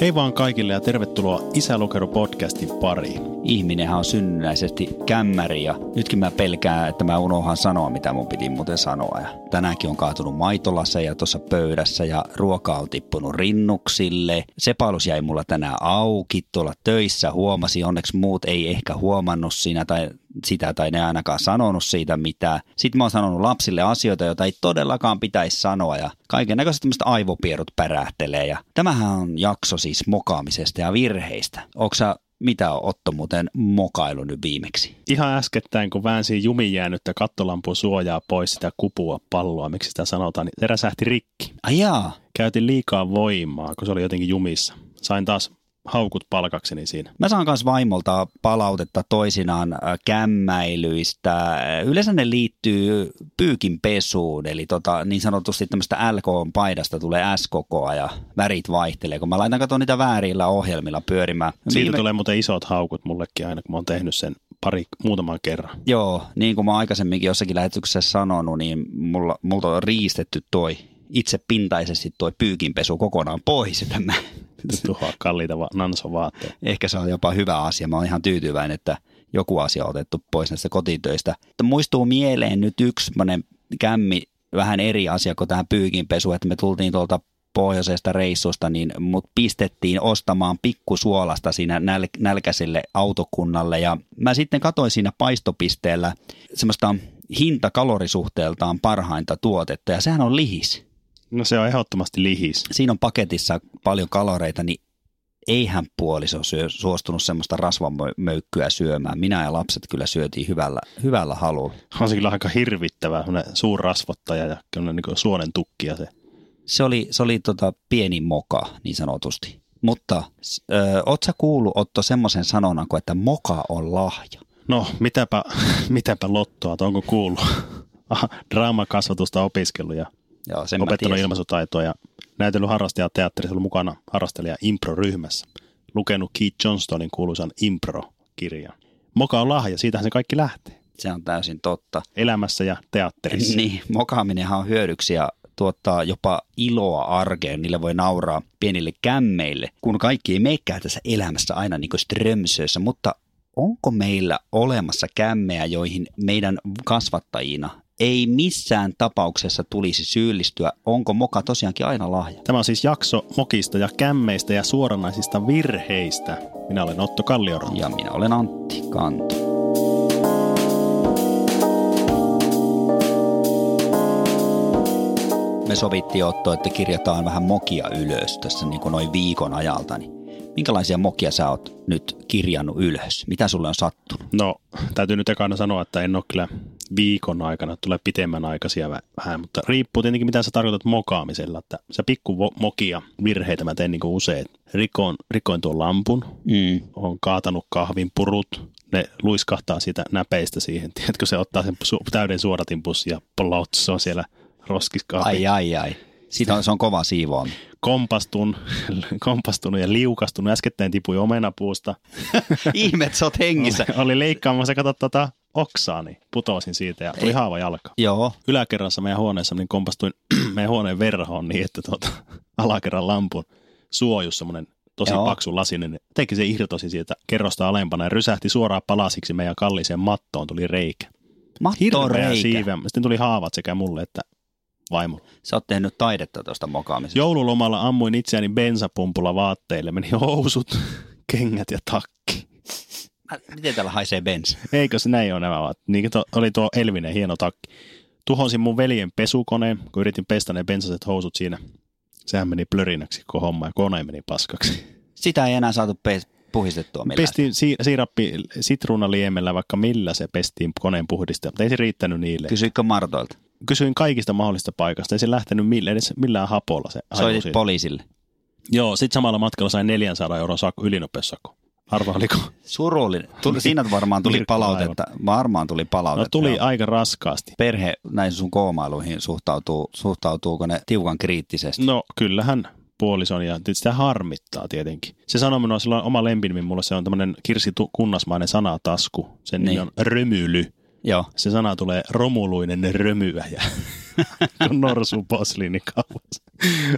Hei vaan kaikille ja tervetuloa Isälukero podcastin pariin. Ihminenhän on synnynnäisesti kämmäri ja nytkin mä pelkään, että mä unohan sanoa, mitä mun piti muuten sanoa. Ja tänäänkin on kaatunut maitolaseja tuossa pöydässä ja ruoka on tippunut rinnuksille. Sepalus jäi mulla tänään auki tuolla töissä, huomasi, onneksi muut ei ehkä huomannut siinä tai sitä tai ne ainakaan sanonut siitä mitään. Sitten mä oon sanonut lapsille asioita, joita ei todellakaan pitäisi sanoa ja kaiken näköiset tämmöiset aivopierut pärähtelee. Ja tämähän on jakso siis mokaamisesta ja virheistä. Onko mitä on Otto muuten mokailu nyt viimeksi? Ihan äskettäin, kun väänsi jumin jäänyttä kattolampun suojaa pois sitä kupua palloa, miksi sitä sanotaan, niin se räsähti rikki. Ajaa. Käytin liikaa voimaa, kun se oli jotenkin jumissa. Sain taas haukut palkakseni siinä. Mä saan myös vaimolta palautetta toisinaan äh, kämmäilyistä. Yleensä ne liittyy pyykin pesuun, eli tota, niin sanotusti tämmöistä LK-paidasta tulee S-kokoa ja värit vaihtelee, kun mä laitan katsoa niitä väärillä ohjelmilla pyörimään. Siitä Viime... tulee muuten isot haukut mullekin aina, kun mä oon tehnyt sen pari, muutaman kerran. Joo, niin kuin mä aikaisemminkin jossakin lähetyksessä sanonut, niin mulla, multa on riistetty toi itse pintaisesti toi pyykinpesu kokonaan pois, että mä tuhoa kalliita va- nansovaatteita. Ehkä se on jopa hyvä asia. Mä oon ihan tyytyväinen, että joku asia on otettu pois näistä kotitöistä. Mutta muistuu mieleen nyt yksi kämmi, vähän eri asia kuin tähän pyykinpesu, että me tultiin tuolta pohjoisesta reissusta, niin mut pistettiin ostamaan pikkusuolasta siinä näl- nälkäiselle autokunnalle. Ja mä sitten katoin siinä paistopisteellä semmoista hintakalorisuhteeltaan parhainta tuotetta, ja sehän on lihis. No se on ehdottomasti lihis. Siinä on paketissa paljon kaloreita, niin eihän puoliso syö, suostunut semmoista rasvamöykkyä syömään. Minä ja lapset kyllä syötiin hyvällä, hyvällä halulla. On se kyllä aika hirvittävä, suurrasvottaja ja niin suonen tukkia se. Se oli, se oli tota pieni moka niin sanotusti. Mutta ö, oot sä kuullut Otto semmoisen sanonnan kuin, että moka on lahja? No, mitäpä, mitäpä lottoa, onko kuullut? Draamakasvatusta opiskellut ja Joo, sen opettanut ilmaisutaitoa ja näytellyt harrastaja teatterissa ollut mukana harrastelija Impro-ryhmässä. Lukenut Keith Johnstonin kuuluisan Impro-kirjan. Moka on lahja, siitähän se kaikki lähtee. Se on täysin totta. Elämässä ja teatterissa. Niin, mokaaminenhan on hyödyksi ja tuottaa jopa iloa arkeen, niille voi nauraa pienille kämmeille, kun kaikki ei meikää tässä elämässä aina niin kuin strömsöissä, mutta onko meillä olemassa kämmejä, joihin meidän kasvattajina ei missään tapauksessa tulisi syyllistyä. Onko moka tosiaankin aina lahja? Tämä on siis jakso mokista ja kämmeistä ja suoranaisista virheistä. Minä olen Otto Kallioranto. Ja minä olen Antti Kanto. Me sovittiin Otto, että kirjataan vähän mokia ylös tässä niin kuin noin viikon ajalta. Niin minkälaisia mokia sä oot nyt kirjannut ylös? Mitä sulle on sattunut? No, täytyy nyt ekana sanoa, että en ole kyllä viikon aikana, tulee pitemmän aikaisia vähän, mutta riippuu tietenkin mitä sä tarkoitat mokaamisella, että se pikku mokia virheitä mä teen niin kuin usein. Rikoin, rikoin tuon lampun, mm. on kaatanut kahvin purut, ne luiskahtaa siitä näpeistä siihen, tiedätkö se ottaa sen su- täyden suodatinpussin ja plots, se on siellä roskiskahvi. Ai ai ai. Siitä on, se on kova siivoon. Kompastun, kompastunut ja liukastunut. Äskettäin tipui omenapuusta. Ihmet, sä oot hengissä. oli, oli leikkaamassa, kato tota oksaa, niin putosin siitä ja tuli haava jalka. Joo. Yläkerrassa meidän huoneessa niin kompastuin meidän huoneen verhoon niin, että tuota, alakerran lampun suojus semmoinen tosi Joo. paksu lasinen. Niin teki se irtosi siitä kerrosta alempana ja rysähti suoraan palasiksi meidän kalliseen mattoon, tuli reikä. Mattoon reikä? Sitten tuli haavat sekä mulle että vaimo. Sä oot tehnyt taidetta tuosta mokaamisesta. Joululomalla ammuin itseäni bensapumpulla vaatteille. Meni housut, kengät ja takki. Miten täällä haisee bensa? Eikö se näin ole nämä vaat? Niin to, oli tuo Elvinen hieno takki. Tuhosin mun veljen pesukoneen, kun yritin pestä ne bensaset housut siinä. Sehän meni plörinäksi koko homma ja kone meni paskaksi. Sitä ei enää saatu pe- puhistettua millään. Pestiin si- siirappi sitruunaliemellä vaikka millä se pestiin koneen puhdista, mutta ei se riittänyt niille. Kysyikö Martoilta? kysyin kaikista mahdollista paikasta. Ei se lähtenyt millään, edes millään hapolla. Se Soitit poliisille? Joo, sitten samalla matkalla sain 400 euron sakko, ylinopeussakko. Arva oliko? Surullinen. Tuli, siinä varmaan tuli palautetta. Varmaan tuli No palautetta. tuli joo. aika raskaasti. Perhe näihin sun koomailuihin suhtautuu, suhtautuuko ne tiukan kriittisesti? No kyllähän puolison ja sitä harmittaa tietenkin. Se sanoi minua silloin oma lempinimi, mulla se on tämmöinen Kirsi Kunnasmainen sanatasku. Sen nimi Niin. on römyly. Joo. Se sana tulee romuluinen römyäjä, kun norsu posliinikaupas.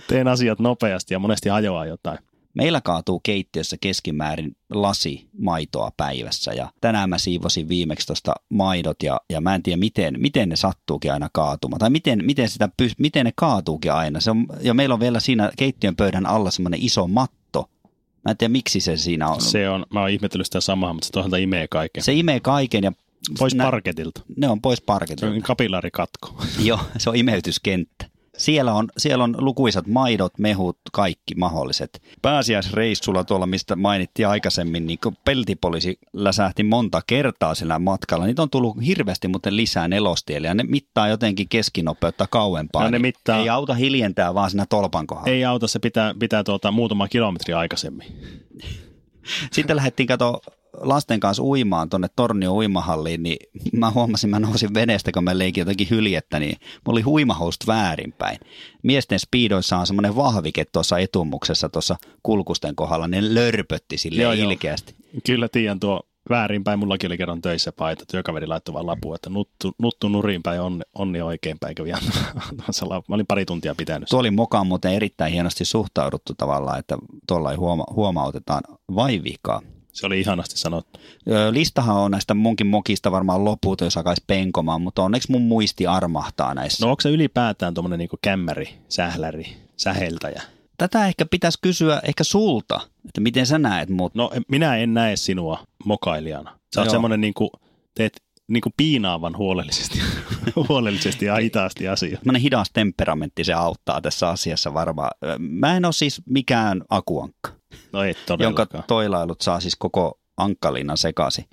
Teen asiat nopeasti ja monesti hajoaa jotain. Meillä kaatuu keittiössä keskimäärin lasi maitoa päivässä ja tänään mä siivosin viimeksi tuosta maidot ja, ja mä en tiedä miten, miten ne sattuukin aina kaatumaan tai miten, miten, sitä, miten ne kaatuukin aina. Se on, ja meillä on vielä siinä keittiön pöydän alla semmoinen iso matto. Mä en tiedä miksi se siinä on. Se, Se on, mä oon ihmetellyt sitä samaa, mutta se toisaalta imee kaiken. se imee kaiken ja Pois nä- parketilta. ne on pois Se parketilta. on kapillaarikatko. Joo, se on imeytyskenttä. Siellä on, siellä on lukuisat maidot, mehut, kaikki mahdolliset. Pääsiäisreissulla tuolla, mistä mainittiin aikaisemmin, niin kun peltipoliisi läsähti monta kertaa sillä matkalla. Niitä on tullut hirveästi muuten lisää nelostielle ja ne mittaa jotenkin keskinopeutta kauempaa. Ja ne mittaa- Ei auta hiljentää vaan siinä tolpan kohdalla. Ei auta, se pitää, pitää tuota, muutama kilometri aikaisemmin. Sitten lähdettiin kato lasten kanssa uimaan tuonne Tornio uimahalliin, niin mä huomasin, mä nousin veneestä, kun mä leikin jotakin hyljettä, niin mulla oli huimahousut väärinpäin. Miesten speedoissa on semmoinen vahvike tuossa etumuksessa tuossa kulkusten kohdalla, ne lörpötti sille Joo, joo. ilkeästi. Kyllä tiedän tuo väärinpäin. Mullakin oli kerran töissä paita. Työkaveri laittoi vaan lapun, että nuttu, nuttu nurinpäin onni, onni oikeinpäin. Kävi lapun. Mä olin pari tuntia pitänyt. Tuo oli mukaan muuten erittäin hienosti suhtauduttu tavallaan, että tuolla ei huoma- huomautetaan vai vikaa. Se oli ihanasti sanottu. Listahan on näistä munkin mokista varmaan loput, jos alkaisi penkomaan, mutta onneksi mun muisti armahtaa näissä. No onko se ylipäätään tuommoinen niinku kämmäri, sähläri, säheltäjä? Tätä ehkä pitäisi kysyä ehkä sulta, että miten sä näet mut. No minä en näe sinua mokailijana. Sä oot semmoinen niinku, teet niinku piinaavan huolellisesti, huolellisesti ja hitaasti asia. Semmoinen hidas temperamentti se auttaa tässä asiassa varmaan. Mä en ole siis mikään akuankka, No ei jonka toilailut saa siis koko ankkalinnan sekaisin.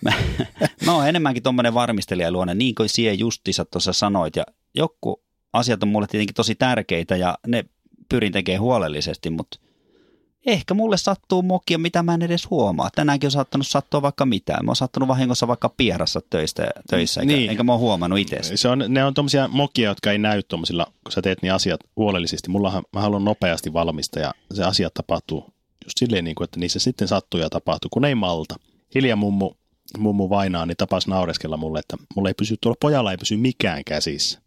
Mä, mä oon enemmänkin tuommoinen varmistelijaluonne, niin kuin sie justissa tuossa sanoit. Ja joku asiat on mulle tietenkin tosi tärkeitä ja ne pyrin tekemään huolellisesti, mutta ehkä mulle sattuu mokia, mitä mä en edes huomaa. Tänäänkin on saattanut sattua vaikka mitään. Mä oon sattunut vahingossa vaikka pierassa töistä, töissä, eikä, Niin. enkä mä oon huomannut itse. Se on, ne on tommosia mokia, jotka ei näy tommosilla, kun sä teet niin asiat huolellisesti. Mullahan, mä haluan nopeasti valmista ja se asiat tapahtuu just silleen, niin kuin, että niissä sitten sattuu ja tapahtuu, kun ei malta. Hilja mummu, mummu vainaa, niin tapas naureskella mulle, että mulle ei pysy, tuolla pojalla ei pysy mikään käsissä.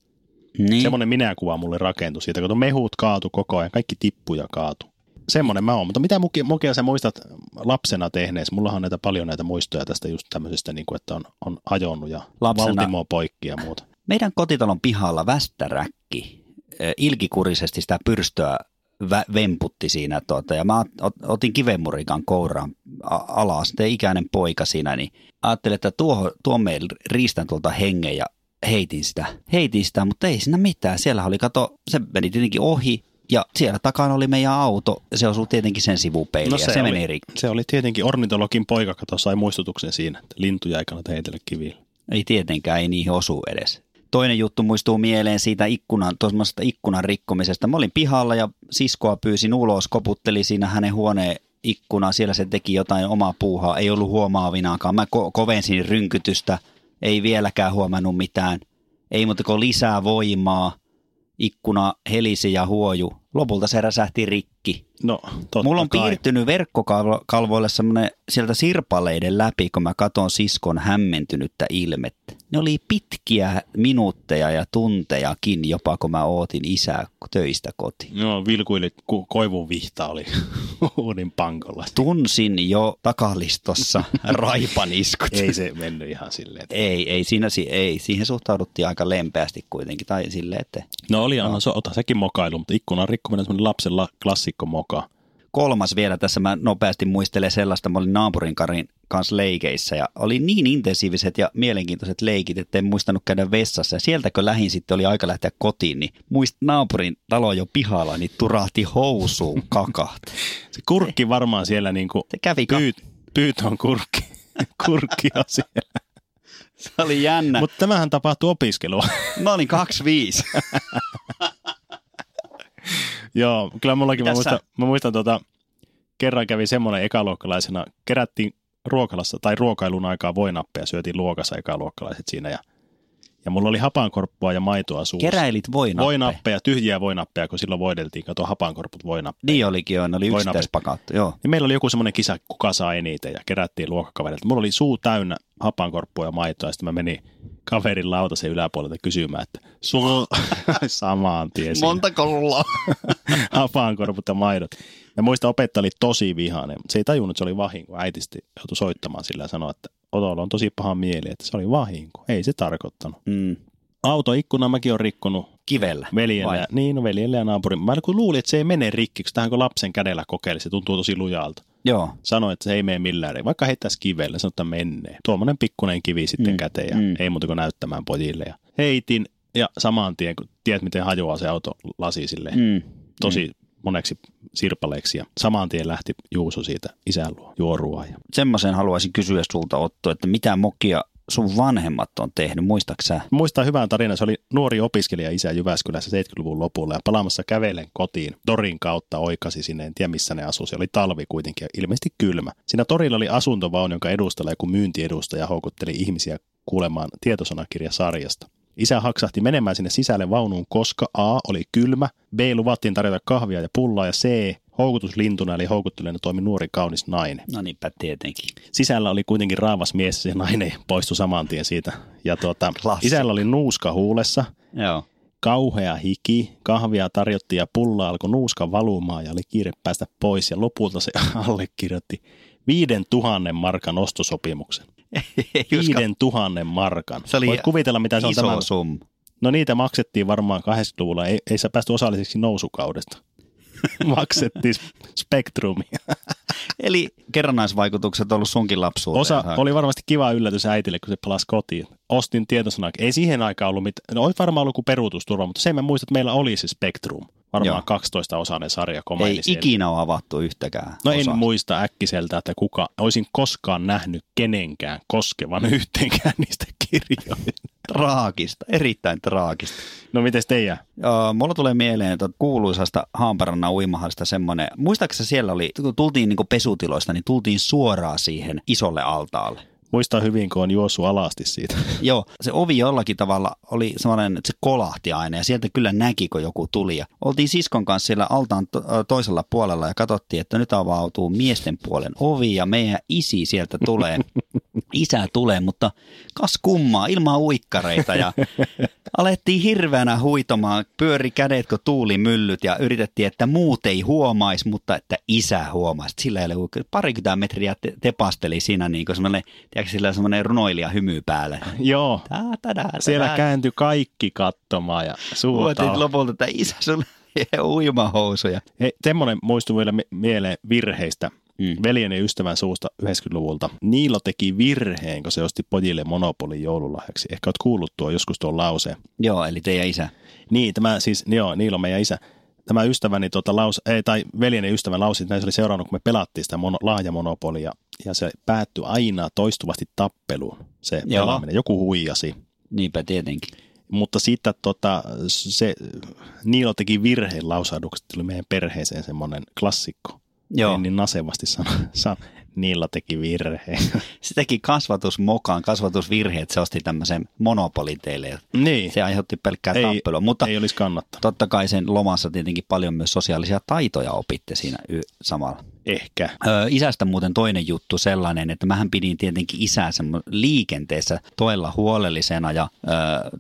Niin. Semmoinen minäkuva mulle rakentui siitä, kun mehut kaatu koko ajan, kaikki tippu ja kaatu. Semmoinen mä oon, mutta mitä mukia, mukia sä muistat lapsena tehnees? Mullahan on näitä paljon näitä muistoja tästä just tämmöisestä, niin kuin, että on, on hajonnut ja Lapsena- valtimoa poikki ja muuta. Meidän kotitalon pihalla västäräkki eh, ilkikurisesti sitä pyrstöä vä- vemputti siinä tuota, ja mä ot- otin kivemurikan kouraan alas, te ikäinen poika siinä, niin ajattelin, että tuo, tuo meillä riistän tuolta hengen ja heitin sitä, heitin sitä, mutta ei siinä mitään. Siellä oli, kato, se meni tietenkin ohi ja siellä takana oli meidän auto, se osui tietenkin sen sivupeiliin no se, ja se oli, meni rikki. Se oli tietenkin ornitologin poika, kato sai muistutuksen siinä, että lintuja ei kannata heitellä kivillä. Ei tietenkään, ei niihin osu edes. Toinen juttu muistuu mieleen siitä ikkunan, ikkunan rikkomisesta. Mä olin pihalla ja siskoa pyysin ulos, koputteli siinä hänen huoneen ikkuna. Siellä se teki jotain omaa puuhaa, ei ollut huomaavinaakaan. Mä ko- kovensin rynkytystä, ei vieläkään huomannut mitään. Ei muuta kuin lisää voimaa. Ikkuna helisi ja huoju. Lopulta se räsähti rikki. No, totta Mulla on kai. piirtynyt verkkokalvoille semmoinen sieltä sirpaleiden läpi, kun mä katon siskon hämmentynyttä ilmettä. Ne oli pitkiä minuutteja ja tuntejakin jopa, kun mä ootin isää töistä kotiin. Joo, vilkuili, ku, koivun vihta oli uudin pankolla. Tunsin jo takalistossa raipaniskut. Ei se mennyt ihan silleen. että- ei, ei, siinä, si- ei, siihen suhtauduttiin aika lempeästi kuitenkin, tai silleen, että No oli, no. ota sekin mokailu, mutta ikkunan rikkominen on semmoinen lapsen la, klassikko moka. Kolmas vielä tässä mä nopeasti muistelen sellaista, mä olin naapurin Karin kanssa leikeissä ja oli niin intensiiviset ja mielenkiintoiset leikit, että en muistanut käydä vessassa. Ja sieltä kun lähin sitten oli aika lähteä kotiin, niin muist naapurin talo jo pihalla, niin turahti housuun kakahti. Se kurkki varmaan siellä niinku, Se kävi ka- pyyt, pyyt on kurkki, kurkki on siellä. Se oli jännä. Mut... Mutta tämähän tapahtuu opiskelua. Mä olin 25. Joo, kyllä mullakin, mä muistan, mä muistan tota, kerran kävi semmoinen ekaluokkalaisena, kerättiin ruokalassa tai ruokailun aikaa voinappeja, syötiin luokassa ekaluokkalaiset siinä ja ja mulla oli hapankorppua ja maitoa suussa. Keräilit voinappeja. Voinappeja, tyhjiä voinappeja, kun silloin voideltiin. Kato hapankorput voinappeja. Niin olikin joo, ne oli yksittäispakattu, joo. Ja meillä oli joku semmoinen kisa, kuka saa eniten ja kerättiin luokkakaverilta. Mulla oli suu täynnä hapankorppua ja maitoa ja sitten mä menin kaverin lautasen yläpuolelta kysymään, että sulla samaan tien. Montako rullaa? hapankorput ja maidot. Ja muista opettaja oli tosi vihainen, mutta se ei tajunnut, että se oli vahinko. Äitisti joutui soittamaan sillä ja sanoi, että Otolla on tosi paha mieli, että se oli vahinko. Ei se tarkoittanut. Mm. Autoikkuna mäkin on rikkonut Kivellä. veljelle, Vai? niin, no veljelle ja naapurin. Mä kun luulin, että se ei mene rikki, kun tähän kun lapsen kädellä kokeili, se tuntuu tosi lujalta. Joo. Sanoi, että se ei mene millään, vaikka heittäisi kivelle, sanoi, että menee. Tuommoinen pikkuinen kivi sitten Mm, käteen ja mm. ei muuta kuin näyttämään pojille. Ja heitin ja saman tien, kun tiedät miten hajoaa se auto lasi silleen, mm. Mm. tosi moneksi sirpaleeksi ja saman tien lähti Juuso siitä isän luo juorua. Ja Semmoisen haluaisin kysyä sulta Otto, että mitä mokia sun vanhemmat on tehnyt, muistaaksä? Muistan hyvän tarinan, se oli nuori opiskelija isä Jyväskylässä 70-luvun lopulla ja palaamassa kävelen kotiin Torin kautta oikasi sinne, en tiedä missä ne asui. Se oli talvi kuitenkin ja ilmeisesti kylmä. Siinä torilla oli asuntovaunu, jonka edustalla joku myyntiedustaja houkutteli ihmisiä kuulemaan tietosanakirjasarjasta. Isä haksahti menemään sinne sisälle vaunuun, koska A oli kylmä, B luvattiin tarjota kahvia ja pullaa ja C houkutuslintuna eli houkuttelijana toimi nuori kaunis nainen. No niinpä tietenkin. Sisällä oli kuitenkin raavas mies ja nainen poistui saman tien siitä. Ja tuota, isällä oli nuuska huulessa, Joo. kauhea hiki, kahvia tarjottiin ja pulla alkoi nuuska valumaan ja oli kiire päästä pois. Ja lopulta se allekirjoitti viiden tuhannen markan ostosopimuksen. Viiden tuhannen markan. Se oli Voit kuvitella, mitä se on iso tämän. summa. No niitä maksettiin varmaan 80-luvulla. Ei, ei sä päästy osalliseksi nousukaudesta. maksettiin spektrumia. Eli kerrannaisvaikutukset on ollut sunkin lapsuuteen. Osa saakka. oli varmasti kiva yllätys äitille, kun se palasi kotiin. Ostin tietosanaa. Ei siihen aikaan ollut mitään. No olisi varmaan ollut kuin peruutusturva, mutta sen mä muistan, että meillä oli se Spectrum. Varmaan Joo. 12-osainen sarja Ei siellä. ikinä ole avattu yhtäkään No en osaa. muista äkkiseltä, että kuka olisin koskaan nähnyt kenenkään koskevan yhteenkään niistä kirjoista. Traagista, erittäin traagista. No miten teidän? Mulla tulee mieleen tuota kuuluisasta Haanparannan uimahallista semmoinen, muistaakseni siellä oli, kun tultiin niin pesutiloista, niin tultiin suoraan siihen isolle altaalle. Muistan hyvin, kun on juossut alasti siitä. Joo, se ovi jollakin tavalla oli sellainen, että se kolahti aina ja sieltä kyllä näki, kun joku tuli. Ja oltiin siskon kanssa siellä altaan to- toisella puolella ja katsottiin, että nyt avautuu miesten puolen ovi ja meidän isi sieltä tulee. Isä tulee, mutta kas kummaa, ilman uikkareita ja alettiin hirveänä huitomaan, pyöri kädet kuin tuulimyllyt ja yritettiin, että muut ei huomaisi, mutta että isä huomaisi. Sillä ei ole uikkareita. parikymmentä metriä te- tepasteli siinä niin kuin semmoinen, tiedätkö, sillä semmoinen runoilija hymy päällä. Joo, Tää, tädä, siellä tädä. kääntyi kaikki katsomaan ja suuta. Lopulta, että isä ole uimahousuja. Hei, semmoinen muistuu vielä mi- mieleen virheistä. Mm. Mm. Veljeni ystävän suusta 90-luvulta. Niilo teki virheen, kun se osti pojille Monopolin joululahjaksi. Ehkä oot kuullut tuo joskus tuon lauseen. Joo, eli teidän isä. Niin, tämä siis, joo, Niilo meidän isä. Tämä ystäväni, tuota, laus, ei, tai veljeni ystävän lausi, että se oli seurannut, kun me pelattiin sitä mono, lahjamonopolia. Ja se päättyi aina toistuvasti tappeluun, se Joo. pelaaminen. Joku huijasi. Niinpä tietenkin. Mutta sitten tota, se, Niilo teki virheen lausahdukset, tuli meidän perheeseen semmoinen klassikko. Joo, En niin nasevasti sano, sano. Niillä teki virheen. se teki kasvatusmokaan, kasvatusvirheet, se osti tämmöisen monopolin teille. niin, Se aiheutti pelkkää ei, tappelua, mutta ei olisi kannattanut. totta kai sen lomassa tietenkin paljon myös sosiaalisia taitoja opitte siinä y- samalla. Ehkä. Ö, isästä muuten toinen juttu sellainen, että mähän pidin tietenkin isää liikenteessä toella huolellisena ja ö,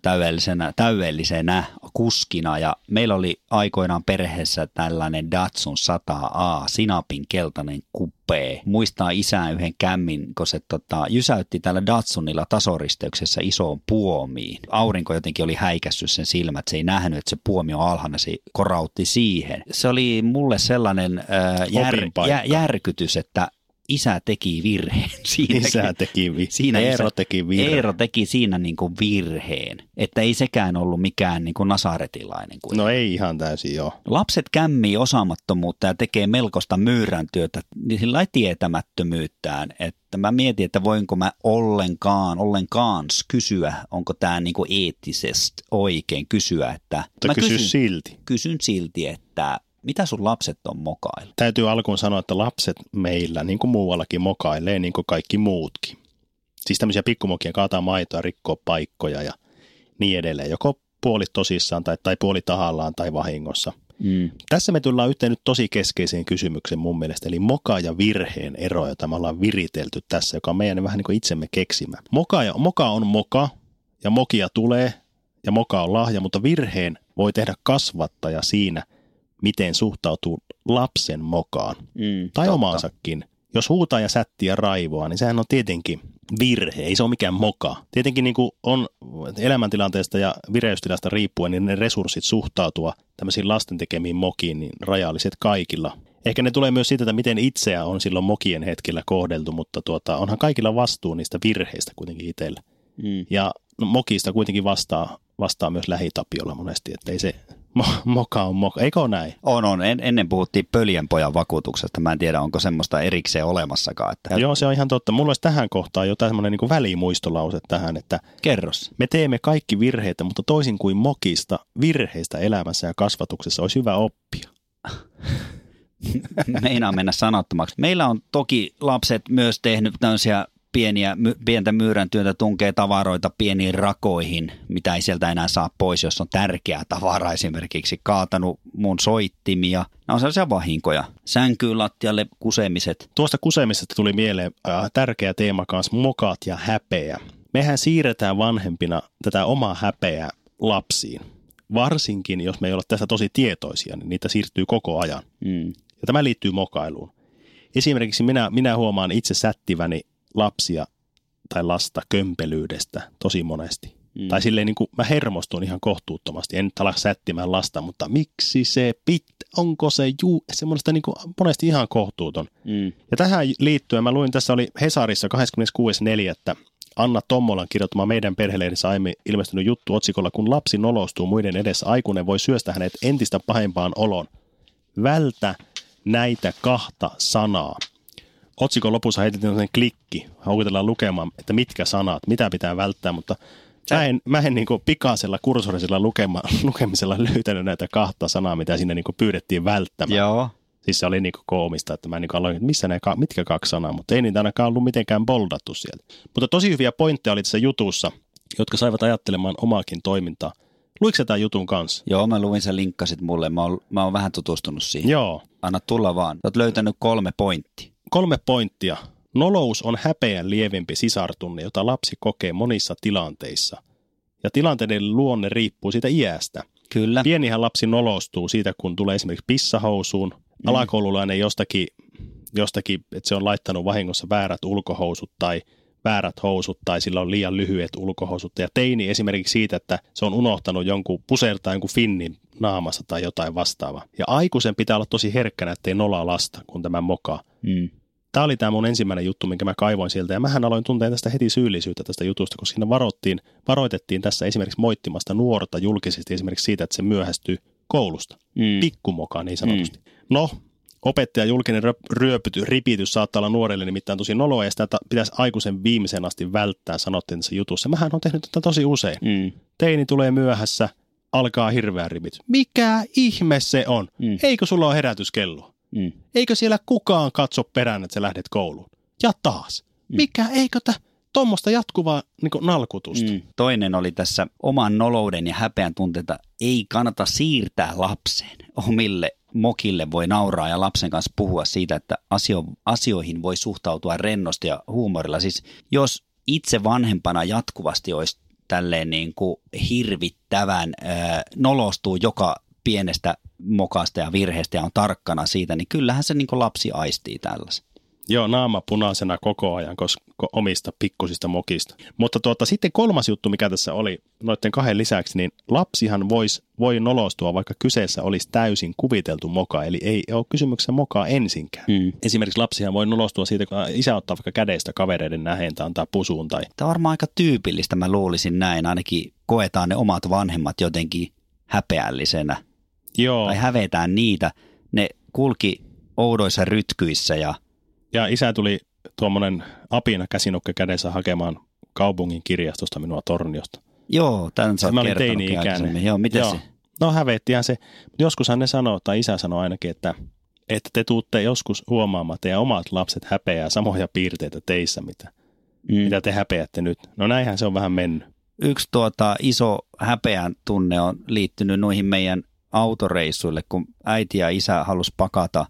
täydellisenä, täydellisenä kuskina. Ja meillä oli aikoinaan perheessä tällainen Datsun 100A, sinapin keltainen kupee. Muistaa isää yhden kämmin, kun se tota, jysäytti tällä Datsunilla tasoristeyksessä isoon puomiin. Aurinko jotenkin oli häikässyt sen silmät, se ei nähnyt, että se puomi on alhaalla, se korautti siihen. Se oli mulle sellainen ö, jär. Jä, järkytys, että isä teki virheen siinä. Isä teki vi- Siinä Eero isä- teki virheen. Eero teki siinä niin kuin virheen, että ei sekään ollut mikään niin kuin nasaretilainen. Kuin. No ei ihan täysin joo. Lapset kämmii osaamattomuutta ja tekee melkoista myyrän työtä niin sillä tietämättömyyttään, että mä mietin, että voinko mä ollenkaan, ollenkaan kysyä, onko tämä niin kuin eettisesti oikein kysyä, että Mutta mä kysy kysyn, silti. kysyn silti, että Mitä sun lapset on mokailla? Täytyy alkuun sanoa, että lapset meillä, niin kuin muuallakin, mokailee niin kuin kaikki muutkin. Siis tämmöisiä pikkumokia kaataa maitoa, rikkoo paikkoja ja niin edelleen. Joko puoli tosissaan tai, tai puoli tahallaan tai vahingossa. Mm. Tässä me tullaan yhteen nyt tosi keskeiseen kysymykseen mun mielestä, eli moka ja virheen ero, jota me ollaan viritelty tässä, joka on meidän vähän niin kuin itsemme keksimä. Moka, ja, moka on moka, ja mokia tulee, ja moka on lahja, mutta virheen voi tehdä kasvattaja siinä, miten suhtautuu lapsen mokaan, Mm, tai totta. omaansakin. Jos huutaa ja sättiä ja raivoa, niin sehän on tietenkin virhe, ei se ole mikään moka. Tietenkin niin kuin on elämäntilanteesta ja vireystilasta riippuen, niin ne resurssit suhtautua tämmöisiin lasten tekemiin mokiin, niin rajalliset kaikilla. Ehkä ne tulee myös siitä, että miten itseä on silloin mokien hetkellä kohdeltu, mutta tuota, onhan kaikilla vastuu niistä virheistä kuitenkin itsellä. Mm. Ja no, mokista kuitenkin vastaa, vastaa myös lähitapiolla monesti, että ei se mo- moka on moka. Eikö näin? On, on. En, ennen puhuttiin pöljänpojan vakuutuksesta. Mä en tiedä, onko semmoista erikseen olemassakaan. Että Joo, se on ihan totta. Mulla olisi tähän kohtaan jotain semmoinen niin välimuistolause tähän, että Kerros. me teemme kaikki virheitä, mutta toisin kuin mokista, virheistä elämässä ja kasvatuksessa olisi hyvä oppia. Meinaa mennä sanottomaksi. Meillä on toki lapset myös tehnyt tämmöisiä pieniä, my, pientä myyrän työtä tunkee tavaroita pieniin rakoihin, mitä ei sieltä enää saa pois, jos on tärkeää tavara esimerkiksi kaatanut mun soittimia. Nämä on sellaisia vahinkoja. Sänkyyn lattialle kusemiset. Tuosta kusemisesta tuli mieleen äh, tärkeä teema kanssa, mokat ja häpeä. Mehän siirretään vanhempina tätä omaa häpeää lapsiin. Varsinkin, jos me ei olla tästä tosi tietoisia, niin niitä siirtyy koko ajan. Mm. Ja tämä liittyy mokailuun. Esimerkiksi minä, minä huomaan itse sättiväni lapsia tai lasta kömpelyydestä tosi monesti. Mm. Tai silleen niin kuin mä hermostun ihan kohtuuttomasti. En nyt ala sättimään lasta, mutta miksi se pit, onko se juu, semmoista niin kuin monesti ihan kohtuuton. Mm. Ja tähän liittyen mä luin, tässä oli Hesarissa 26.4. Anna Tommolan kirjoittama meidän perhelehdessä aiemmin ilmestynyt juttu otsikolla, kun lapsi nolostuu muiden edessä, aikuinen voi syöstä hänet entistä pahempaan oloon. Vältä näitä kahta sanaa. Otsikon lopussa heitettiin sellainen klikki, houkutellaan lukemaan, että mitkä sanat, mitä pitää välttää, mutta mä en, mä en niin pikaisella kursorisella lukema, lukemisella löytänyt näitä kahta sanaa, mitä siinä niin pyydettiin välttämään. Joo. Siis se oli niinku koomista, että mä niinku aloin, että missä ne, mitkä kaksi sanaa, mutta ei niitä ainakaan ollut mitenkään boldattu sieltä. Mutta tosi hyviä pointteja oli tässä jutussa, jotka saivat ajattelemaan omaakin toimintaa. Luiko sä tämän jutun kanssa? Joo, mä luin sen linkkasit mulle. Mä oon, mä oon vähän tutustunut siihen. Joo. Anna tulla vaan. Sä oot löytänyt kolme pointtia. Kolme pointtia. Nolous on häpeän lievempi sisartunne, jota lapsi kokee monissa tilanteissa. Ja tilanteiden luonne riippuu siitä iästä. Kyllä. Pienihän lapsi nolostuu siitä, kun tulee esimerkiksi pissahousuun. Mm. Alakoululainen jostakin, jostakin, että se on laittanut vahingossa väärät ulkohousut tai väärät housut tai sillä on liian lyhyet ulkohousut. Ja teini esimerkiksi siitä, että se on unohtanut jonkun, pusertaa jonkun finnin naamassa tai jotain vastaavaa. Ja aikuisen pitää olla tosi herkkänä, ettei nolaa lasta, kun tämä mokaa. Mm. Tämä oli tämä mun ensimmäinen juttu, minkä mä kaivoin sieltä. Ja mähän aloin tuntea tästä heti syyllisyyttä tästä jutusta, koska siinä varoittiin, varoitettiin tässä esimerkiksi moittimasta nuorta julkisesti esimerkiksi siitä, että se myöhästyy koulusta. Mm. Pikkumoka niin sanotusti. Mm. No, opettaja julkinen ryöpyty, ripitys saattaa olla nuorelle nimittäin tosi noloa ja sitä ta- pitäisi aikuisen viimeisen asti välttää, sanottiin tässä jutussa. Mähän on tehnyt tätä tosi usein. Mm. Teini tulee myöhässä, alkaa hirveä ripitys. Mikä ihme se on? Mm. Eikö sulla ole herätyskello? Mm. Eikö siellä kukaan katso perään, että sä lähdet kouluun? Ja taas. Mikä, eikö tä, tuommoista jatkuvaa niin nalkutusta? Mm. Toinen oli tässä oman nolouden ja häpeän tunteita ei kannata siirtää lapseen. Omille mokille voi nauraa ja lapsen kanssa puhua siitä, että asio, asioihin voi suhtautua rennosti ja huumorilla. Siis jos itse vanhempana jatkuvasti olisi tälleen niin kuin hirvittävän äh, nolostuu joka pienestä mokasta ja virheestä ja on tarkkana siitä, niin kyllähän se niin kuin lapsi aistii tällaisen. Joo, naama punaisena koko ajan koska omista pikkusista mokista. Mutta tuota, sitten kolmas juttu, mikä tässä oli noiden kahden lisäksi, niin lapsihan vois, voi nolostua, vaikka kyseessä olisi täysin kuviteltu moka, eli ei ole kysymyksessä mokaa ensinkään. Mm. Esimerkiksi lapsihan voi nolostua siitä, kun isä ottaa vaikka kädestä kavereiden näheen tai antaa pusuun tai Tämä on varmaan aika tyypillistä, mä luulisin näin. Ainakin koetaan ne omat vanhemmat jotenkin häpeällisenä. Joo, Tai hävetään niitä. Ne kulki oudoissa rytkyissä ja ja isä tuli tuommoinen apina käsinukka kädessä hakemaan kaupungin kirjastosta minua Torniosta. joo, tämän sä Mä olin teini-ikäinen. aikaisemmin. Joo, miten Joo. se? No hävettihän se. Joskushan ne sanoo, tai isä sanoo ainakin, että, että te tuutte joskus huomaamaan, että teidän omat lapset häpeää samoja piirteitä teissä, mitä, mm. mitä te häpeätte nyt. No näinhän se on vähän mennyt. Yksi tuota iso häpeän tunne on liittynyt noihin meidän autoreissuille, kun äiti ja isä halus pakata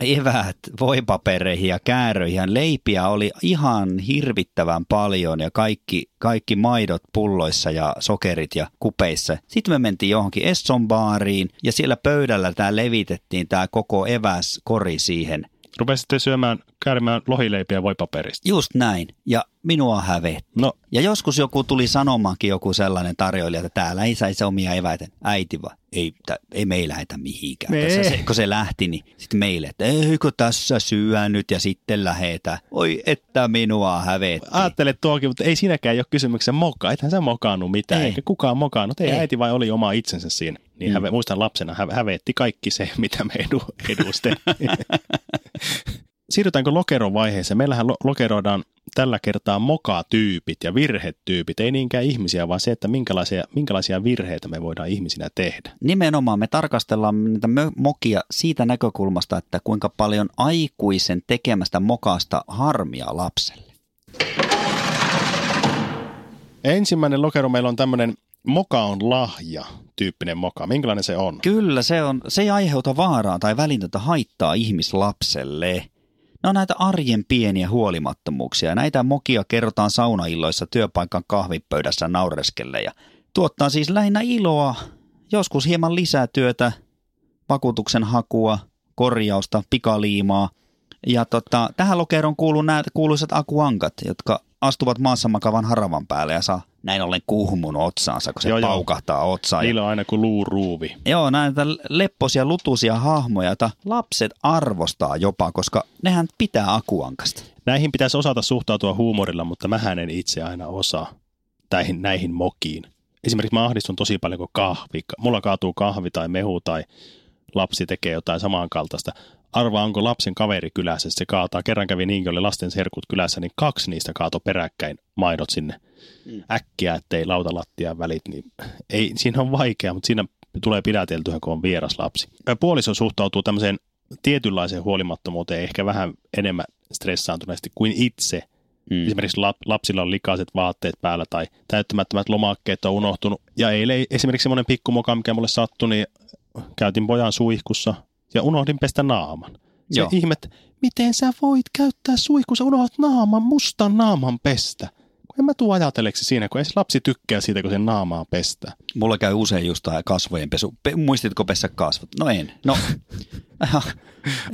eväät voipapereihin ja kääröihin. Leipiä oli ihan hirvittävän paljon ja kaikki, kaikki maidot pulloissa ja sokerit ja kupeissa. Sitten me mentiin johonkin Esson baariin ja siellä pöydällä tämä levitettiin tämä koko eväskori siihen. Rupesitte syömään, käärimään lohileipiä voipaperista. Just näin. Ja minua hävetti. No, Ja joskus joku tuli sanomaankin joku sellainen tarjoilija, että täällä ei saisi omia eväitä. Äiti vaan, ei, tä, ei me ei lähetä mihinkään. Me. Tässä se, kun se lähti, niin sitten meille, että eikö tässä syönyt ja sitten lähetä. Oi, että minua hävetti. ajattelet tuokin, mutta ei siinäkään ole kysymyksen moka. Ethän sä mokannut mitään, Ei. eikä kukaan mokannut. Ei, Ei. äiti vai oli oma itsensä siinä. Niin Mm. häve, muistan lapsena hä, hävetti kaikki se, mitä me edu, edustettiin. Siirrytäänkö lokeron vaiheeseen? Meillähän lo- lokeroidaan tällä kertaa mokatyypit ja virhetyypit. Ei niinkään ihmisiä, vaan se, että minkälaisia, minkälaisia virheitä me voidaan ihmisinä tehdä. Nimenomaan me tarkastellaan niitä mokia siitä näkökulmasta, että kuinka paljon aikuisen tekemästä mokasta harmia lapselle. Ensimmäinen lokero meillä on tämmöinen moka on lahja tyyppinen moka. Minkälainen se on? Kyllä, se, on, se ei aiheuta vaaraa tai välitöntä haittaa ihmislapselle. Ne on näitä arjen pieniä huolimattomuuksia. Näitä mokia kerrotaan saunailloissa työpaikan kahvipöydässä naureskelle ja tuottaa siis lähinnä iloa, joskus hieman lisätyötä, vakuutuksen hakua, korjausta, pikaliimaa. Ja tota, tähän lokeroon kuuluu nämä kuuluisat akuankat, jotka astuvat maassa makavan haravan päälle ja saa näin ollen kuhmun otsaansa, kun se Joo, joo, joo. paukahtaa otsaan. Niillä on aina kuin luuruuvi. Joo, näitä lepposia, lutuisia hahmoja, joita lapset arvostaa jopa, koska nehän pitää akuankasta. Näihin pitäisi osata suhtautua huumorilla, mutta mähän en itse aina osaa näihin, näihin mokiin. Esimerkiksi mä ahdistun tosi paljon, kun kahvi, mulla kaatuu kahvi tai mehu tai lapsi tekee jotain samankaltaista. Arvaa, onko lapsen kaveri kylässä, se kaataa. Kerran kävi niinkin, oli lasten serkut kylässä, niin kaksi niistä kaato peräkkäin maidot sinne äkkiä, ettei lautalattian välit. Niin ei, siinä on vaikea, mutta siinä tulee pidäteltyä, kun on vieras lapsi. Puoliso suhtautuu tämmöiseen tietynlaiseen huolimattomuuteen ehkä vähän enemmän stressaantuneesti kuin itse. Mm. Esimerkiksi lap- lapsilla on likaiset vaatteet päällä tai täyttämättömät lomakkeet on unohtunut. Ja eilen esimerkiksi semmoinen pikkumoka, mikä mulle sattui, niin käytin pojan suihkussa ja unohdin pestä naaman. Se Joo. ihmet, miten sä voit käyttää suihkussa, unohdat naaman, mustan naaman pestä. Kun en mä tuu ajatelleeksi siinä, kun ei se lapsi tykkää siitä, kun sen naamaa pestää. Mulla käy usein just tää kasvojen pesu. Pe- muistitko pessä kasvot? No en. No,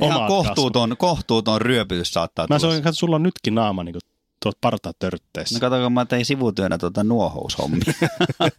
ihan, kohtuuton, kohtuuton ryöpytys saattaa Mä sanoin, että sulla on nytkin naama niin tuot partatörtteessä. No kato, kun mä tein sivutyönä tuota nuohoushommia. hei,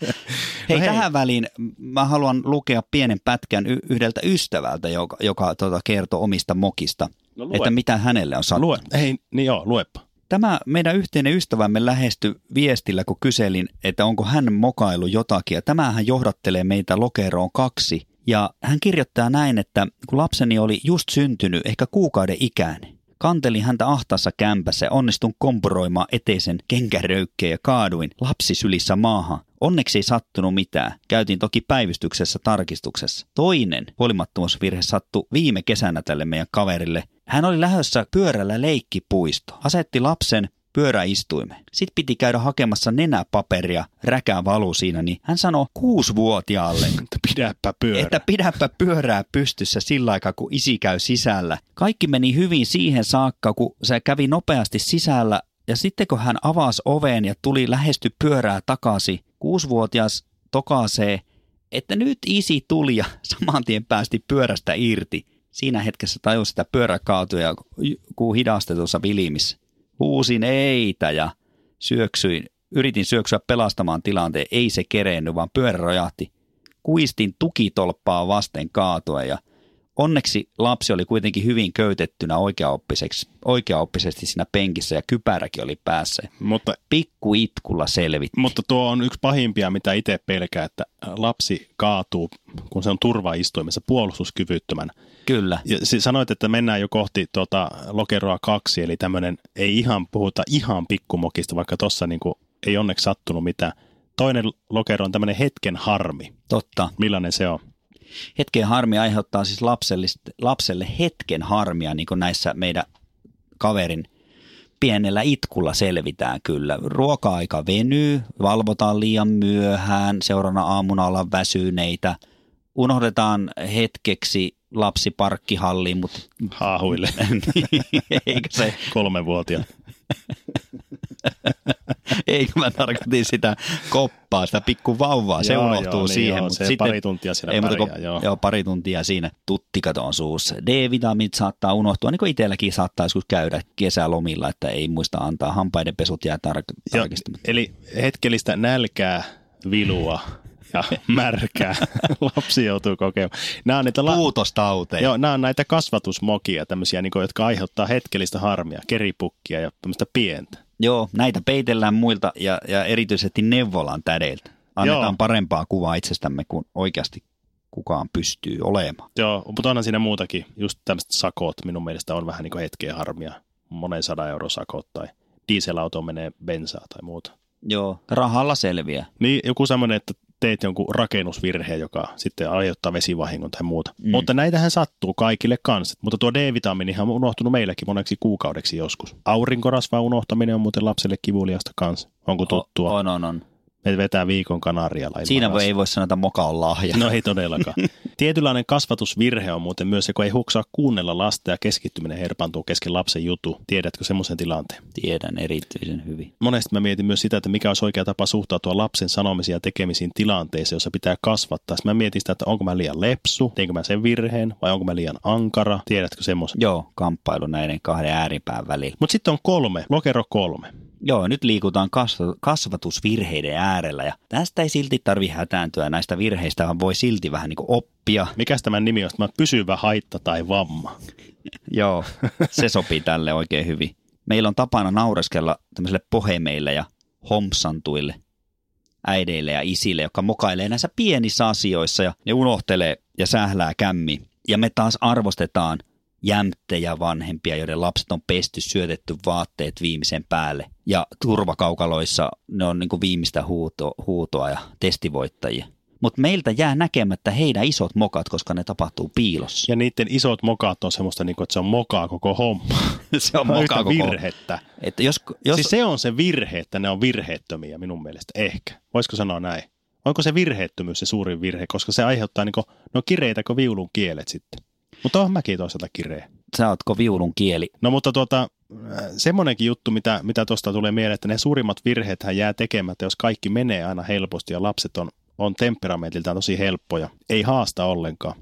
No hei. tähän väliin mä haluan lukea pienen pätkän y- yhdeltä ystävältä, joka, joka tuota, kertoo omista mokista, No lue. että mitä hänelle on sattunut. Lue, hei, niin joo, luepa. Tämä meidän yhteinen ystävämme lähestyi viestillä, kun kyselin, että onko hän mokailu jotakin. Ja tämähän johdattelee meitä lokeroon kaksi. Ja hän kirjoittaa näin, että kun lapseni oli just syntynyt, ehkä kuukauden ikäinen, kantelin häntä ahtaassa kämpässä ja onnistun kompuroimaan eteisen kenkäröykkeen ja kaaduin lapsisylissä maahan. Onneksi ei sattunut mitään. Käytiin toki päivystyksessä tarkistuksessa. Toinen huolimattomuusvirhe sattui viime kesänä tälle meidän kaverille. Hän oli lähdössä pyörällä leikkipuisto. Asetti lapsen pyöräistuimeen. Sitten piti käydä hakemassa nenäpaperia, räkää valu siinä, niin hän sanoi kuusivuotiaalle, Että pidäpä pyörä. että pidäpä pyörää pystyssä sillä aikaa, kun isi käy sisällä. Kaikki meni hyvin siihen saakka, kun se kävi nopeasti sisällä ja sitten kun hän avasi oven ja tuli lähesty pyörää takaisin, kuusivuotias tokaisee, että nyt isi tuli ja saman tien päästi pyörästä irti. Siinä hetkessä tajusi, että pyörä kaatui ja kuin hidastetussa vilimissä. Huusin eitä ja syöksyin, yritin syöksyä pelastamaan tilanteen. Ei se kerennyt, vaan pyörä rojahti. Kuistin tukitolppaa vasten kaatua ja onneksi lapsi oli kuitenkin hyvin köytettynä oikeaoppiseksi, oikeaoppisesti siinä penkissä ja kypäräkin oli päässä. Mutta, Pikku itkulla selvitti. mutta tuo on yksi pahimpia, mitä itse pelkää, että lapsi kaatuu, kun se on turvaistuimessa puolustuskyvyttömänä. Kyllä. Ja sanoit, että mennään jo kohti tuota lokeroa kaksi, eli tämmöinen, ei ihan puhuta ihan pikkumokista, vaikka tuossa niinku ei onneksi sattunut mitään. toinen lokero on tämmöinen hetken harmi. Totta. Millainen se on? Hetken harmi aiheuttaa siis lapselle hetken harmia, niin kuin näissä meidän kaverin pienellä itkulla selvitään kyllä. Ruoka-aika venyy, valvotaan liian myöhään, seuraavana aamuna ollaan väsyneitä, unohdetaan hetkeksi lapsi parkkihalliin, mutta Haahuille. eikö se, Kolmevuotiaan. eikö mä tarkoitin sitä koppaa, sitä pikku vauvaa, se Joo, unohtuu joo, niin siihen. joo, mutta se pari tuntia siellä ei pärjää, joo. joo. pari tuntia siinä tuttikato on suussa. D-vitaminit saattaa unohtua, niin kuin itselläkin saattaa joskus käydä kesälomilla, että ei muista antaa hampaiden pesut jää tar- Joo, tarkistamatta. eli hetkellistä nälkää, vilua ja märkää lapsi joutuu kokemaan. Nämä on niitä la- Puutostauteja. Joo, nämä on näitä kasvatusmokia, tämmöisiä, niin kuin, jotka aiheuttaa hetkellistä harmia, keripukkia ja tämmöistä pientä. Joo, näitä peitellään muilta ja, ja erityisesti neuvolan tädeiltä. Annetaan Joo. parempaa kuvaa itsestämme kuin oikeasti kukaan pystyy olemaan. Joo, mutta onhan siinä muutakin. Just tämmöiset sakot minun mielestä on vähän niin kuin hetkeä harmia. Monen sadan euro sakot tai dieselauto menee bensaa tai muuta. Joo, rahalla selviää. Niin joku semmoinen, että teet jonkun rakennusvirheen, joka sitten aiheuttaa vesivahingon tai muuta. Mm. Mutta näitähän sattuu kaikille kanssa. Mutta tuo D-vitamiinihan on unohtunut meilläkin moneksi kuukaudeksi joskus. Aurinkorasvaa unohtaminen on muuten lapselle kivuliasta kanssa. Onko tuttua? On, on, on. Me vetää viikon Kanarialla. Siinä voi, ei voi sanoa, että moka on lahja. No ei todellakaan. Tietynlainen kasvatusvirhe on muuten myös se, kun ei huksaa kuunnella lasta ja keskittyminen herpantuu kesken lapsen jutu. Tiedätkö semmoisen tilanteen? Tiedän erityisen hyvin. Monesti mä mietin myös sitä, että mikä olisi oikea tapa suhtautua lapsen sanomisiin ja tekemisiin tilanteeseen, jossa pitää kasvattaa. Sitten mä mietin sitä, että onko mä liian lepsu, teinkö mä sen virheen vai onko mä liian ankara. Tiedätkö semmoisen? Joo, kamppailu näiden kahden ääripään välillä. Mutta sitten on kolme, lokero kolme. Joo, nyt liikutaan kasva- kasvatusvirheiden äärellä ja tästä ei silti tarvi hätääntyä. Näistä virheistä vaan voi silti vähän niin kuin oppia. Mikäs tämän nimi on? Tämä pysyvä haitta tai vamma. Joo, se sopii tälle oikein hyvin. Meillä on tapana naureskella tämmöiselle pohemeille ja homsantuille äideille ja isille, jotka mokailee näissä pienissä asioissa ja ne unohtelee ja sählää kämmi. Ja me taas arvostetaan jämttejä vanhempia, joiden lapset on pesty, syötetty vaatteet viimeisen päälle. Ja turvakaukaloissa ne on niin kuin viimeistä huuto, huutoa ja testivoittajia. Mutta meiltä jää näkemättä heidän isot mokat, koska ne tapahtuu piilossa. Ja niiden isot mokat on semmoista, niin kuin, että se on mokaa koko homma. se on Yhtä moka koko... virhettä. Että jos, jos. Siis se on se virhe, että ne on virheettömiä minun mielestä, ehkä. Voisiko sanoa näin? Onko se virheettömyys se suurin virhe, koska se aiheuttaa niin kuin, no kireitä kuin viulun kielet sitten. Mutta on mäkin toisaalta kireä. sä ootko viulun kieli. No mutta tuota, semmoinenkin juttu, mitä, mitä tuosta tulee mieleen, että ne suurimmat virheethän jää tekemättä, jos kaikki menee aina helposti ja lapset on, on temperamentiltaan tosi helppoja. Ei haasta ollenkaan.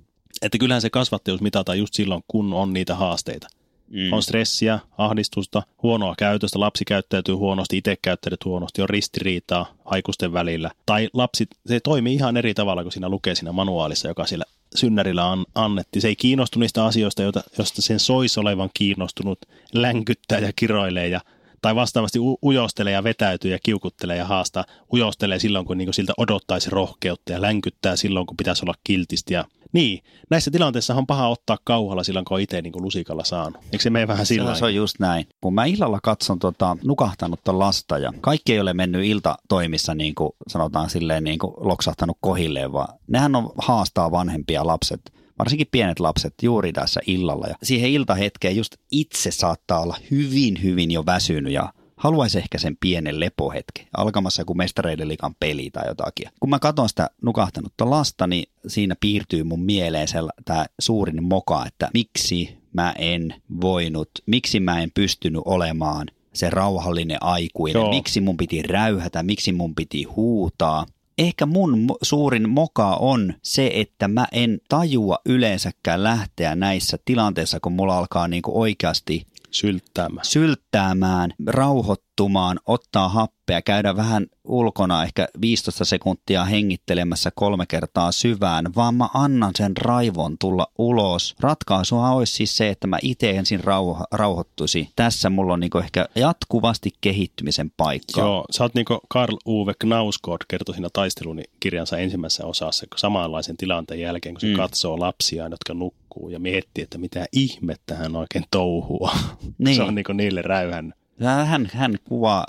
Että kyllähän se kasvattajuus mitataan just silloin, kun on niitä haasteita. Mm. On stressiä, ahdistusta, huonoa käytöstä, lapsi käyttäytyy huonosti, itse käyttäytyy huonosti, on ristiriitaa aikuisten välillä. Tai lapsi, se toimii ihan eri tavalla kuin siinä lukee siinä manuaalissa, joka siellä synnärillä an, annettiin. Se ei kiinnostu niistä asioista, joita, josta sen soisi olevan kiinnostunut, länkyttää ja kiroilee ja tai vastaavasti u- ujostelee ja vetäytyy ja kiukuttelee ja haastaa. Ujostelee silloin, kun niinku siltä odottaisi rohkeutta ja länkyttää silloin, kun pitäisi olla kiltisti. Ja niin, näissä tilanteissa on paha ottaa kauhalla silloin, kun on itse niinku lusikalla saanut. Eikö se mene vähän sillä Se, se on just näin. Kun mä illalla katson tota, nukahtanutta lasta ja kaikki ei ole mennyt iltatoimissa niin kuin sanotaan silleen niin kuin loksahtanut kohilleen, vaan nehän on haastaa vanhempia lapset, varsinkin pienet lapset juuri tässä illalla. Ja siihen iltahetkeen just itse saattaa olla hyvin, hyvin jo väsynyt ja haluaisi ehkä sen pienen lepohetken, alkamassa joku mestareiden likan peli tai jotakin. Kun mä katson sitä nukahtanutta lasta, niin siinä piirtyy mun mieleen tämä suurin moka, että miksi mä en voinut, miksi mä en pystynyt olemaan se rauhallinen aikuinen, Joo. miksi mun piti räyhätä, miksi mun piti huutaa. Ehkä mun suurin moka on se, että mä en tajua yleensäkään lähteä näissä tilanteissa, kun mulla alkaa niinku oikeasti sylttäämään. sylttäämään, rauhoittumaan, ottaa happea, käydä vähän ulkona ehkä 15 sekuntia hengittelemässä kolme kertaa syvään, vaan mä annan sen raivon tulla ulos. Ratkaisua olisi siis se, että mä itse ensin rauho- rauhoittuisi. Tässä mulla on niinku ehkä jatkuvasti kehittymisen paikka. Joo, sä oot niinku Karl Uwe Knausgård kertoi siinä taistelun kirjansa ensimmäisessä osassa, samanlaisen tilanteen jälkeen, kun se mm. katsoo lapsia, jotka nukkuu ja miettii, että mitä ihmettä hän oikein touhua. Niin. Se on niinku niille räyhän. Hän, hän kuvaa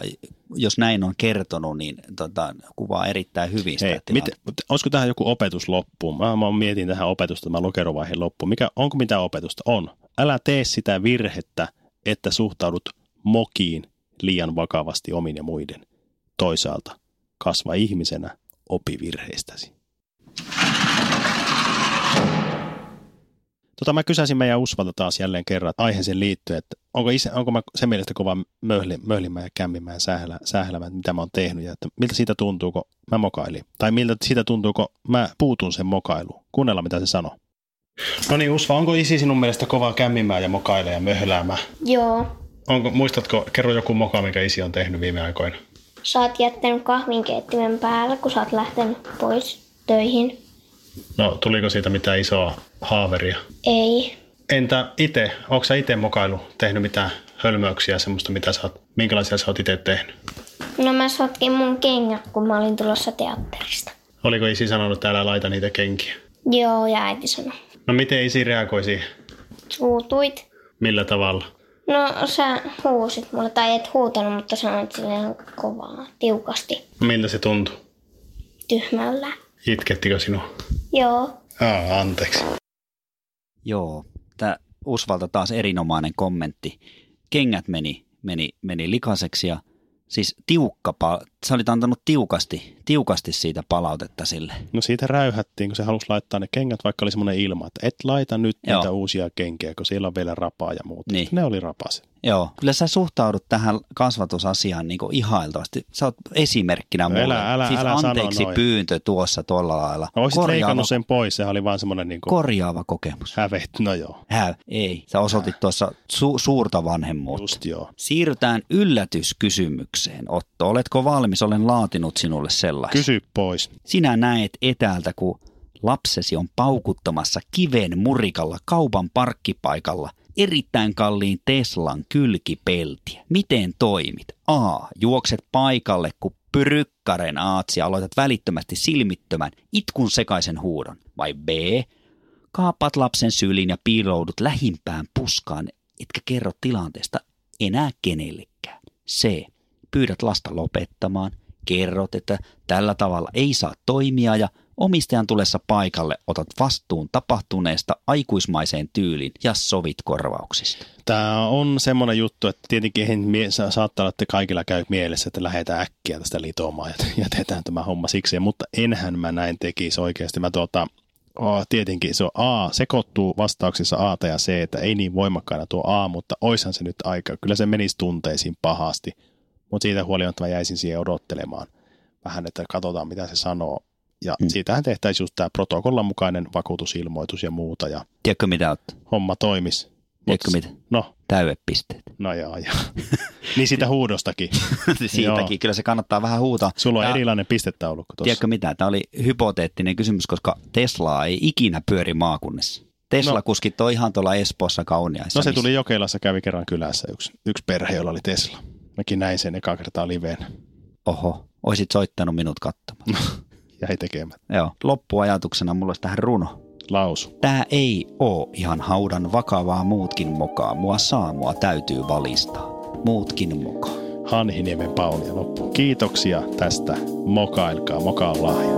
jos näin on kertonut, niin tota, kuvaa erittäin hyvin sitä Hei, mit, mutta olisiko tähän joku opetus loppuun? Mä, mä mietin tähän opetusta, mä lokerovaiheen loppuun. Mikä, onko mitään opetusta? On. Älä tee sitä virhettä, että suhtaudut mokiin liian vakavasti omin ja muiden. Toisaalta kasva ihmisenä, opi virheistäsi. Tota, mä kysäisin meidän Usvalta taas jälleen kerran aiheeseen liittyen, että onko, isä, onko mä sen mielestä kova möhli, möhlimään ja kämmimään ja sählä, sählämään, mitä mä oon tehnyt ja että miltä siitä tuntuu, kun mä mokailin. Tai miltä siitä tuntuu, kun mä puutun sen mokailuun. Kuunnella, mitä se sanoo. No niin, Usva, onko isi sinun mielestä kovaa kämmimään ja mokailemaan ja möhläämään? Joo. Onko, muistatko, kerro joku moka, mikä isi on tehnyt viime aikoina? Sä oot jättänyt kahvinkeittimen päällä, kun sä oot lähtenyt pois töihin. No, tuliko siitä mitään isoa haaveria? Ei. Entä itse? Onko sä itse mokailu tehnyt mitään hölmöyksiä, semmoista, mitä sä oot, minkälaisia sä oot itse tehnyt? No mä sotkin mun kengät, kun mä olin tulossa teatterista. Oliko isi sanonut, että älä laita niitä kenkiä? Joo, ja äiti sanoi. No miten isi reagoi siihen? Suutuit. Millä tavalla? No sä huusit mulle, tai et huutanut, mutta sanoit silleen kovaa, tiukasti, miltä se tuntui? tyhmällä. Itkettikö sinua? Joo. Aa, anteeksi. Joo, tämä Usvalta taas erinomainen kommentti. Kengät meni, meni, meni likaseksi ja siis tiukka, sä olit antanut tiukasti, tiukasti siitä palautetta sille. No siitä räyhättiin, kun se halusi laittaa ne kengät, vaikka oli semmoinen ilma, että et laita nyt Joo. niitä uusia kenkiä, kun siellä on vielä rapaa ja muuta. Niin. Ne oli rapaset. Joo, kyllä sä suhtaudut tähän kasvatusasiaan niin ihailtavasti. Sä oot esimerkkinä No mulle. älä- älä- siis älä sano anteeksi noin. pyyntö tuossa tuolla lailla. No olisit korjaava, leikannut sen pois, sehän oli vaan semmoinen niin korjaava kokemus. hävet. No joo, Hää, ei. Sä osoitit tuossa su- suurta vanhemmuutta. just joo. Siirrytään yllätyskysymykseen. Otto, oletko valmis? Olen laatinut sinulle sellaisen. Kysy pois. Sinä näet etäältä, kun lapsesi on paukuttamassa kiven murikalla kaupan parkkipaikalla erittäin kalliin Teslan kylkipeltiä. Miten toimit? A. Juokset paikalle, kun pyrykkaren aatsi aloitat välittömästi silmittömän itkun sekaisen huudon. Vai B. Kaapat lapsen syliin ja piiloudut lähimpään puskaan, etkä kerro tilanteesta enää kenellekään. C. Pyydät lasta lopettamaan, kerrot, että tällä tavalla ei saa toimia ja omistajan tulessa paikalle otat vastuun tapahtuneesta aikuismaiseen tyyliin ja sovit korvauksista. Tämä on semmoinen juttu, että tietenkin saattaa olla, että kaikilla käy mielessä, että lähdetään äkkiä tästä litomaan ja jätetään tämä homma siksi, mutta enhän mä näin tekisi oikeasti. Mä tuota, oh, tietenkin se on A, sekoittuu vastauksissa A ja C, että ei niin voimakkaana tuo A, mutta oishan se nyt aika. Kyllä se menisi tunteisiin pahasti, mutta siitä huolimatta mä jäisin siihen odottelemaan vähän, että katsotaan mitä se sanoo. Ja Mm. siitähän tehtäisiin just tämä protokollan mukainen vakuutusilmoitus ja muuta ja Tiedätkö mitä oot? homma toimisi. Tiedätkö mitä? No, Täydepisteet. No joo, joo. niin sitä huudostakin. Siitäkin. Joo. Kyllä se kannattaa vähän huutaa. Sulla on Ja- erilainen pistetaulukko tuossa. Tiedätkö mitä? Tämä oli hypoteettinen kysymys, koska Tesla ei ikinä pyöri maakunnissa. Tesla-kuskit on ihan tuolla Espoossa kauniaissa. No se missä- tuli Jokelassa, kävi kerran kylässä yksi, yksi perhe, jolla oli Tesla. Mäkin näin sen eka kertaa liveen. Oho, oisit soittanut minut katsomaan. Jäi tekemään. Joo, loppuajatuksena mulla olisi tähän runo. Lausu. Tää ei oo ihan haudan vakavaa muutkin mokaa. Mua saa, mua täytyy valistaa. Muutkin mokaa. Hanhiniemen Pauli loppu. Kiitoksia tästä. Mokailkaa. Moka on lahja.